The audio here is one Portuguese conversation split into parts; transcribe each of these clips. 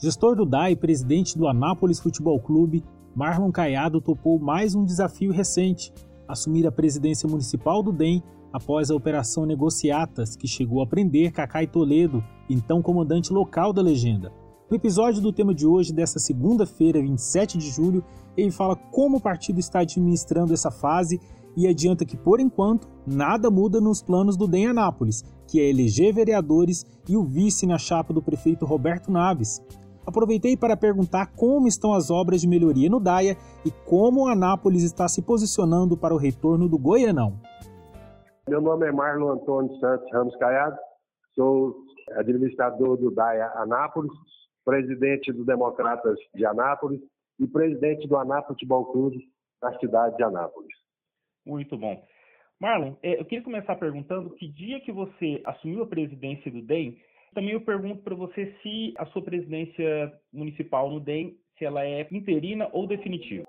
Gestor do DAI e presidente do Anápolis Futebol Clube, Marlon Caiado topou mais um desafio recente, assumir a presidência municipal do DEM após a Operação Negociatas, que chegou a prender Cacai Toledo, então comandante local da legenda. No episódio do tema de hoje, desta segunda-feira, 27 de julho, ele fala como o partido está administrando essa fase e adianta que, por enquanto, nada muda nos planos do DEM Anápolis, que é eleger vereadores e o vice na chapa do prefeito Roberto Naves. Aproveitei para perguntar como estão as obras de melhoria no DAIA e como o Anápolis está se posicionando para o retorno do Goianão. Meu nome é Marlon Antônio Santos Ramos Caiado, sou administrador do DAIA Anápolis, presidente do Democratas de Anápolis e presidente do Anápolis Futebol Clube na cidade de Anápolis. Muito bom. Marlon, é, eu queria começar perguntando que dia que você assumiu a presidência do DEM, também eu pergunto para você se a sua presidência municipal no DEM, se ela é interina ou definitiva.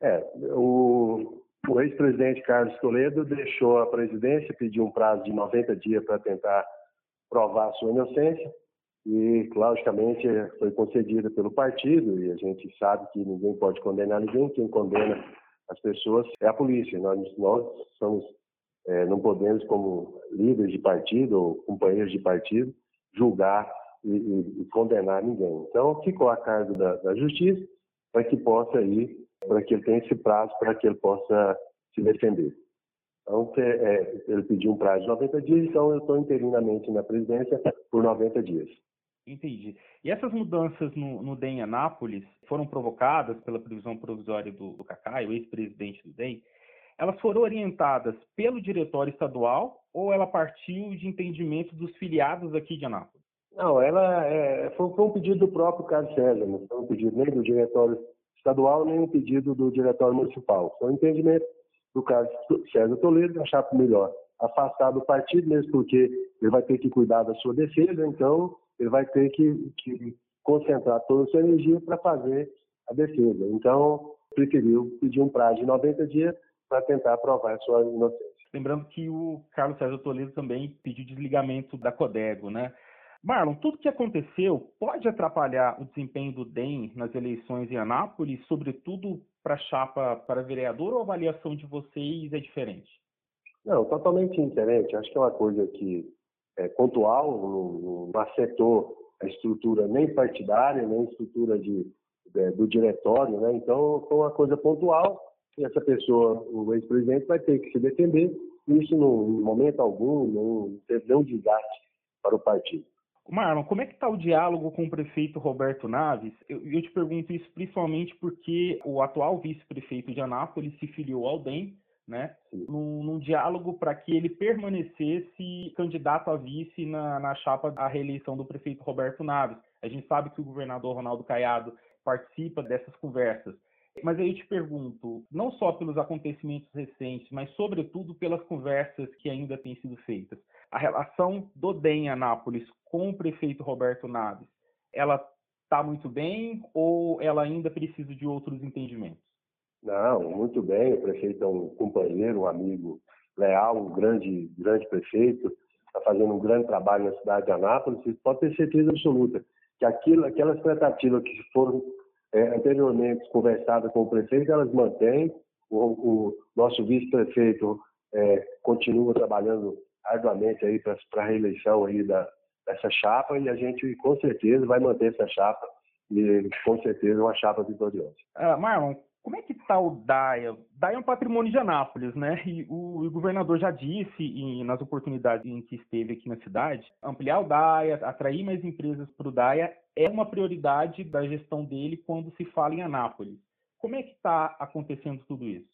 É, o, o ex-presidente Carlos Toledo deixou a presidência, pediu um prazo de 90 dias para tentar provar sua inocência e, logicamente, foi concedida pelo partido e a gente sabe que ninguém pode condenar ninguém, quem condena as pessoas é a polícia. Nós, nós somos, é, não podemos, como líderes de partido ou companheiros de partido, julgar e, e, e condenar ninguém. Então, ficou a cargo da, da justiça para que possa ir, para que ele tenha esse prazo para que ele possa se defender. Então, é, ele pediu um prazo de 90 dias, então eu estou interinamente na presidência por 90 dias. Entendi. E essas mudanças no, no DEM Anápolis foram provocadas pela previsão provisória do, do o ex-presidente do DEM, elas foram orientadas pelo diretório estadual ou ela partiu de entendimento dos filiados aqui de Anápolis? Não, ela é, foi, foi, um pedido do próprio Carlos César, não foi um pedido nem do diretório estadual, nem um pedido do diretório municipal. Foi um entendimento do Carlos César Toledo, achar melhor afastar do partido, mesmo porque ele vai ter que cuidar da sua defesa, então ele vai ter que, que concentrar toda a sua energia para fazer a defesa. Então, preferiu pedir um prazo de 90 dias para tentar provar a sua inocência. Lembrando que o Carlos César Toledo também pediu desligamento da Codego, né? Marlon, tudo que aconteceu pode atrapalhar o desempenho do DEM nas eleições em Anápolis, sobretudo para a chapa para vereador, ou a avaliação de vocês é diferente? Não, totalmente diferente. Acho que é uma coisa que é, pontual, não, não afetou a estrutura nem partidária, nem estrutura de, de, do diretório, né? Então, foi uma coisa pontual essa pessoa, o ex-presidente, vai ter que se defender. Isso, no momento algum, não teve nenhum desgaste para o partido. Marlon, como é que está o diálogo com o prefeito Roberto Naves? Eu, eu, te pergunto isso principalmente porque o atual vice-prefeito de Anápolis se filiou ao DEM né, num, num diálogo para que ele permanecesse candidato a vice na, na chapa à reeleição do prefeito Roberto Naves. A gente sabe que o governador Ronaldo Caiado participa dessas conversas. Mas aí eu te pergunto, não só pelos acontecimentos recentes, mas sobretudo pelas conversas que ainda têm sido feitas, a relação do DEM Anápolis com o prefeito Roberto Naves, ela está muito bem ou ela ainda precisa de outros entendimentos? Não, muito bem. O prefeito é um companheiro, um amigo leal, um grande, grande prefeito. Está fazendo um grande trabalho na cidade de Anápolis. Pode ter certeza absoluta que aquilo, aquelas expectativas que foram é, anteriormente conversadas com o prefeito, elas mantêm. O, o nosso vice-prefeito é, continua trabalhando arduamente aí para a reeleição aí da, dessa chapa e a gente com certeza vai manter essa chapa e com certeza uma chapa vitoriosa. Uh, Marlon, como é que está o DAIA? DAIA é um patrimônio de Anápolis, né? E o, o governador já disse, nas oportunidades em que esteve aqui na cidade, ampliar o DAIA, atrair mais empresas para o DAIA é uma prioridade da gestão dele quando se fala em Anápolis. Como é que está acontecendo tudo isso?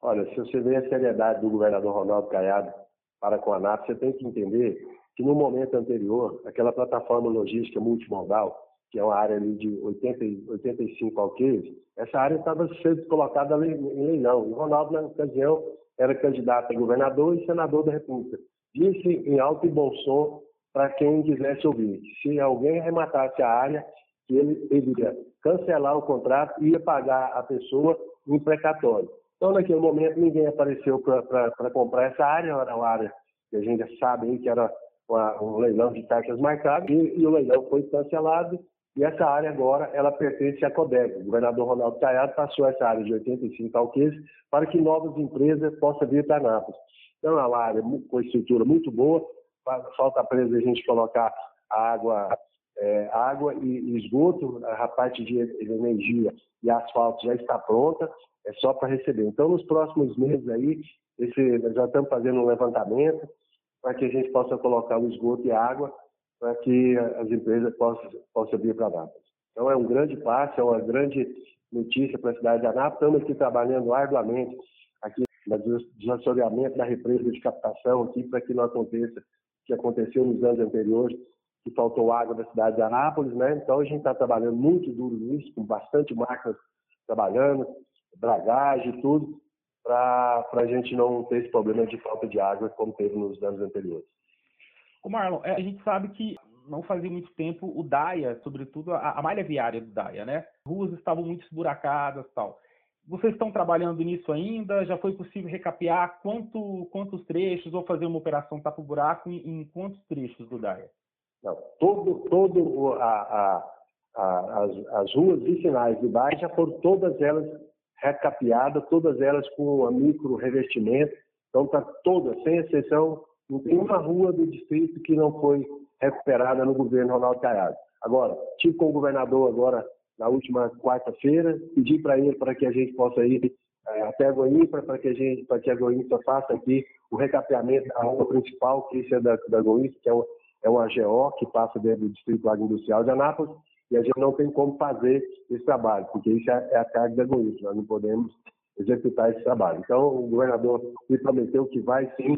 Olha, se você vê a seriedade do governador Ronaldo Caiado para com a Anápolis, você tem que entender que no momento anterior, aquela plataforma logística multimodal, que é uma área ali de 80, 85 alqueires, essa área estava sendo colocada em leilão. E Ronaldo, na ocasião, era candidato a governador e senador da República. Disse em alto e bom som para quem quisesse ouvir, se alguém arrematasse a área, ele, ele ia cancelar o contrato e ia pagar a pessoa um precatório. Então, naquele momento, ninguém apareceu para comprar essa área, era uma área que a gente já sabe que era um leilão de taxas marcadas, e, e o leilão foi cancelado E essa área agora, ela pertence à CODEG. O governador Ronaldo Caiado passou essa área de 85 alqueires para que novas empresas possam vir para Anápolis. Então, é uma área com estrutura muito boa, falta apenas a gente colocar água, é, água e, esgoto, a parte de energia e asfalto já está pronta, é só para receber. Então, nos próximos meses aí, esse, nós já estamos fazendo um levantamento para que a gente possa colocar o esgoto e água para que as empresas possam, possam vir para Anápolis. Então, é um grande passo, é uma grande notícia para a cidade de Anápolis. Estamos aqui trabalhando arduamente aqui no desassoreamento da represa de captação aqui para que não aconteça o que aconteceu nos anos anteriores, que faltou água da cidade de Anápolis, né? Então, a gente está trabalhando muito duro nisso, com bastante máquinas trabalhando, dragagem, tudo, para a gente não ter esse problema de falta de água como teve nos anos anteriores. O Marlon, é, a gente sabe que não fazia muito tempo o DAIA, sobretudo a, a malha viária do DAIA, né? Ruas estavam muito esburacadas tal. Vocês estão trabalhando nisso ainda? Já foi possível recapear quanto, quantos trechos ou fazer uma operação tapa-buraco em, em, quantos trechos do DAIA? Não, todo, todo a, a, a, as, as ruas vicinais do DAIA já foram todas elas recapeadas, todas elas com a micro revestimento. Então, está todas, sem exceção, não tem uma rua do distrito que não foi recuperada no governo Ronaldo Caiado. Agora, tive com o governador agora na última quarta-feira, pedi para ele para que a gente possa ir é, até a Goiânia, para que a gente, para que a Goiânia faça aqui o recapeamento da rua principal, que isso é da, da Goiânia, que é, um, é uma GO que passa dentro do Distrito Agroindustrial de Anápolis, e a gente não tem como fazer esse trabalho, porque isso é, é a carga da Goiânia, nós não podemos executar esse trabalho. Então, o governador me prometeu que vai sim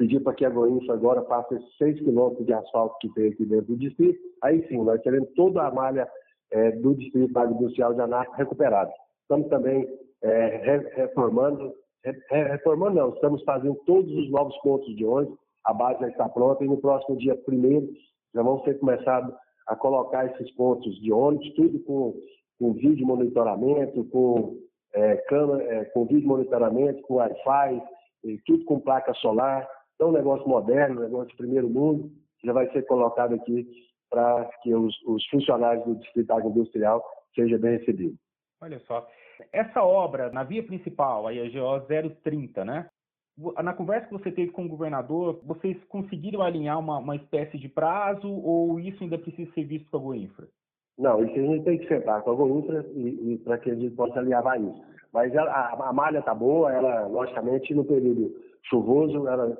pedir para que a Goiânia agora faça esses 6 quilômetros de asfalto que tem aqui dentro do distrito. Aí sim, nós teremos toda a malha é, do distrito agroindustrial de Anápolis recuperada. Estamos também é, reformando, reformando não, estamos fazendo todos os novos pontos de ônibus, a base já está pronta e no próximo dia primeiro já vão ser começados a colocar esses pontos de ônibus, tudo com, com vídeo monitoramento, com, é, câmera, é, com vídeo monitoramento, com Wi-Fi, tudo com placa solar. Então, um negócio moderno, um negócio de primeiro mundo, já vai ser colocado aqui para que os, os, funcionários do Distrito Agroindustrial sejam bem recebidos. Olha só, essa obra na via principal, aí a GO 030, né? Na conversa que você teve com o governador, vocês conseguiram alinhar uma, uma espécie de prazo ou isso ainda precisa ser visto com a Goinfra? Não, isso a gente tem que sentar com a Goinfra e, e para que a gente possa alinhavar isso. Mas ela, a, a malha está boa, ela, logicamente, no período chuvoso, ela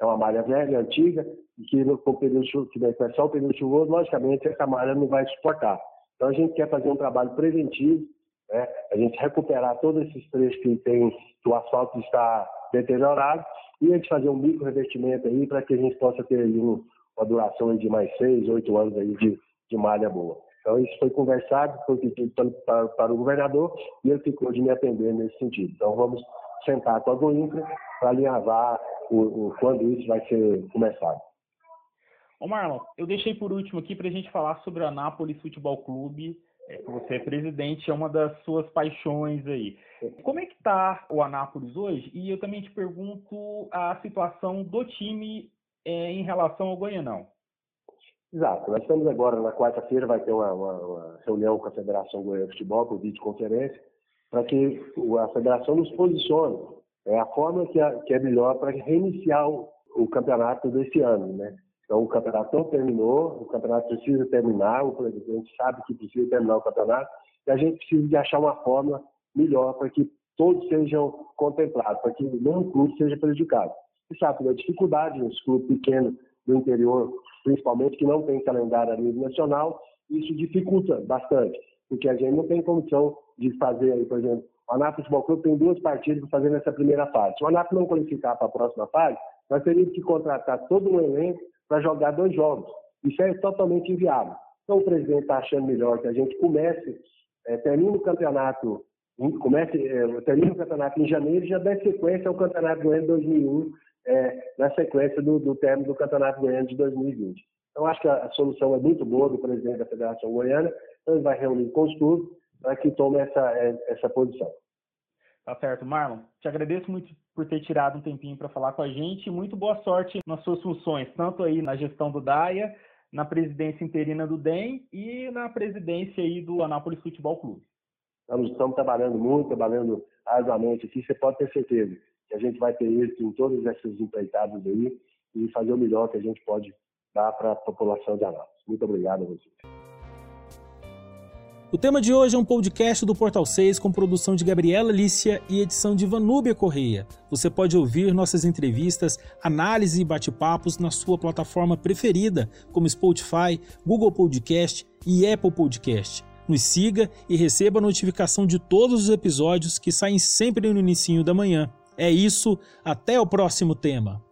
é uma malha velha, antiga, e que no período que vai começar o período chuvoso, logicamente essa malha não vai suportar. Então a gente quer fazer um trabalho preventivo, né? a gente recuperar todos esses trechos que tem que o asfalto está deteriorado e a gente fazer um micro revestimento aí para que a gente possa ter um, uma duração de mais seis, oito anos aí de, de malha boa. Então isso foi conversado, foi pedido para, para, o governador e ele ficou de me atender nesse sentido. Então vamos sentar com a Goinfra para alinhavar o, o, quando isso vai ser começado. Ô Marlon, eu deixei por último aqui para a gente falar sobre o Anápolis Futebol Clube, é, você é presidente, é uma das suas paixões aí. Como é que está o Anápolis hoje? E eu também te pergunto a situação do time é, em relação ao Goianão. Exato. Nós estamos agora, na quarta-feira, vai ter uma, uma, uma, reunião com a Federação Goiana de Futebol, por videoconferência, para que a federação nos posicione é a forma que é, que é melhor para reiniciar o, o, campeonato desse ano, né? Então, o campeonato não terminou, o campeonato precisa terminar, o presidente sabe que precisa terminar o campeonato, e a gente precisa de achar uma forma melhor para que todos sejam contemplados, para que nenhum clube seja prejudicado. Você sabe, a dificuldade nos clubes pequenos do interior, principalmente, que não tem calendário a nível nacional, isso dificulta bastante, porque a gente não tem condição de fazer, aí, por exemplo, o Anápolis Futebol Clube tem duas partidas para fazer nessa primeira fase. Se o Anápolis não qualificar para a próxima fase, nós teríamos que contratar todo um elenco para jogar dois jogos. Isso é totalmente inviável. Então o presidente está achando melhor que a gente comece, é, termine o campeonato, comece, é, termine o campeonato em janeiro e já dê sequência ao Campeonato Goiano 2001, é, na sequência do, do término do Campeonato Goiano de 2020. Então acho que a, a solução é muito boa do presidente da Federação Goiana, então ele vai reunir com os clubes para que tome essa, é, essa posição. Tá certo, Marlon. Te agradeço muito por ter tirado um tempinho para falar com a gente. Muito boa sorte nas suas funções, tanto aí na gestão do DAIA, na presidência interina do DEM e na presidência aí do Anápolis Futebol Clube. Nós estamos trabalhando muito, trabalhando arduamente aqui, você pode ter certeza que a gente vai ter êxito em todas essas empreitadas aí e fazer o melhor que a gente pode dar para a população de Anápolis. Muito obrigado a vocês. O tema de hoje é um podcast do Portal 6 com produção de Gabriela Lícia e edição de Vanúbia Correia. Você pode ouvir nossas entrevistas, análise e bate-papos na sua plataforma preferida, como Spotify, Google Podcast e Apple Podcast. Nos siga e receba a notificação de todos os episódios que saem sempre no início da manhã. É isso, até o próximo tema.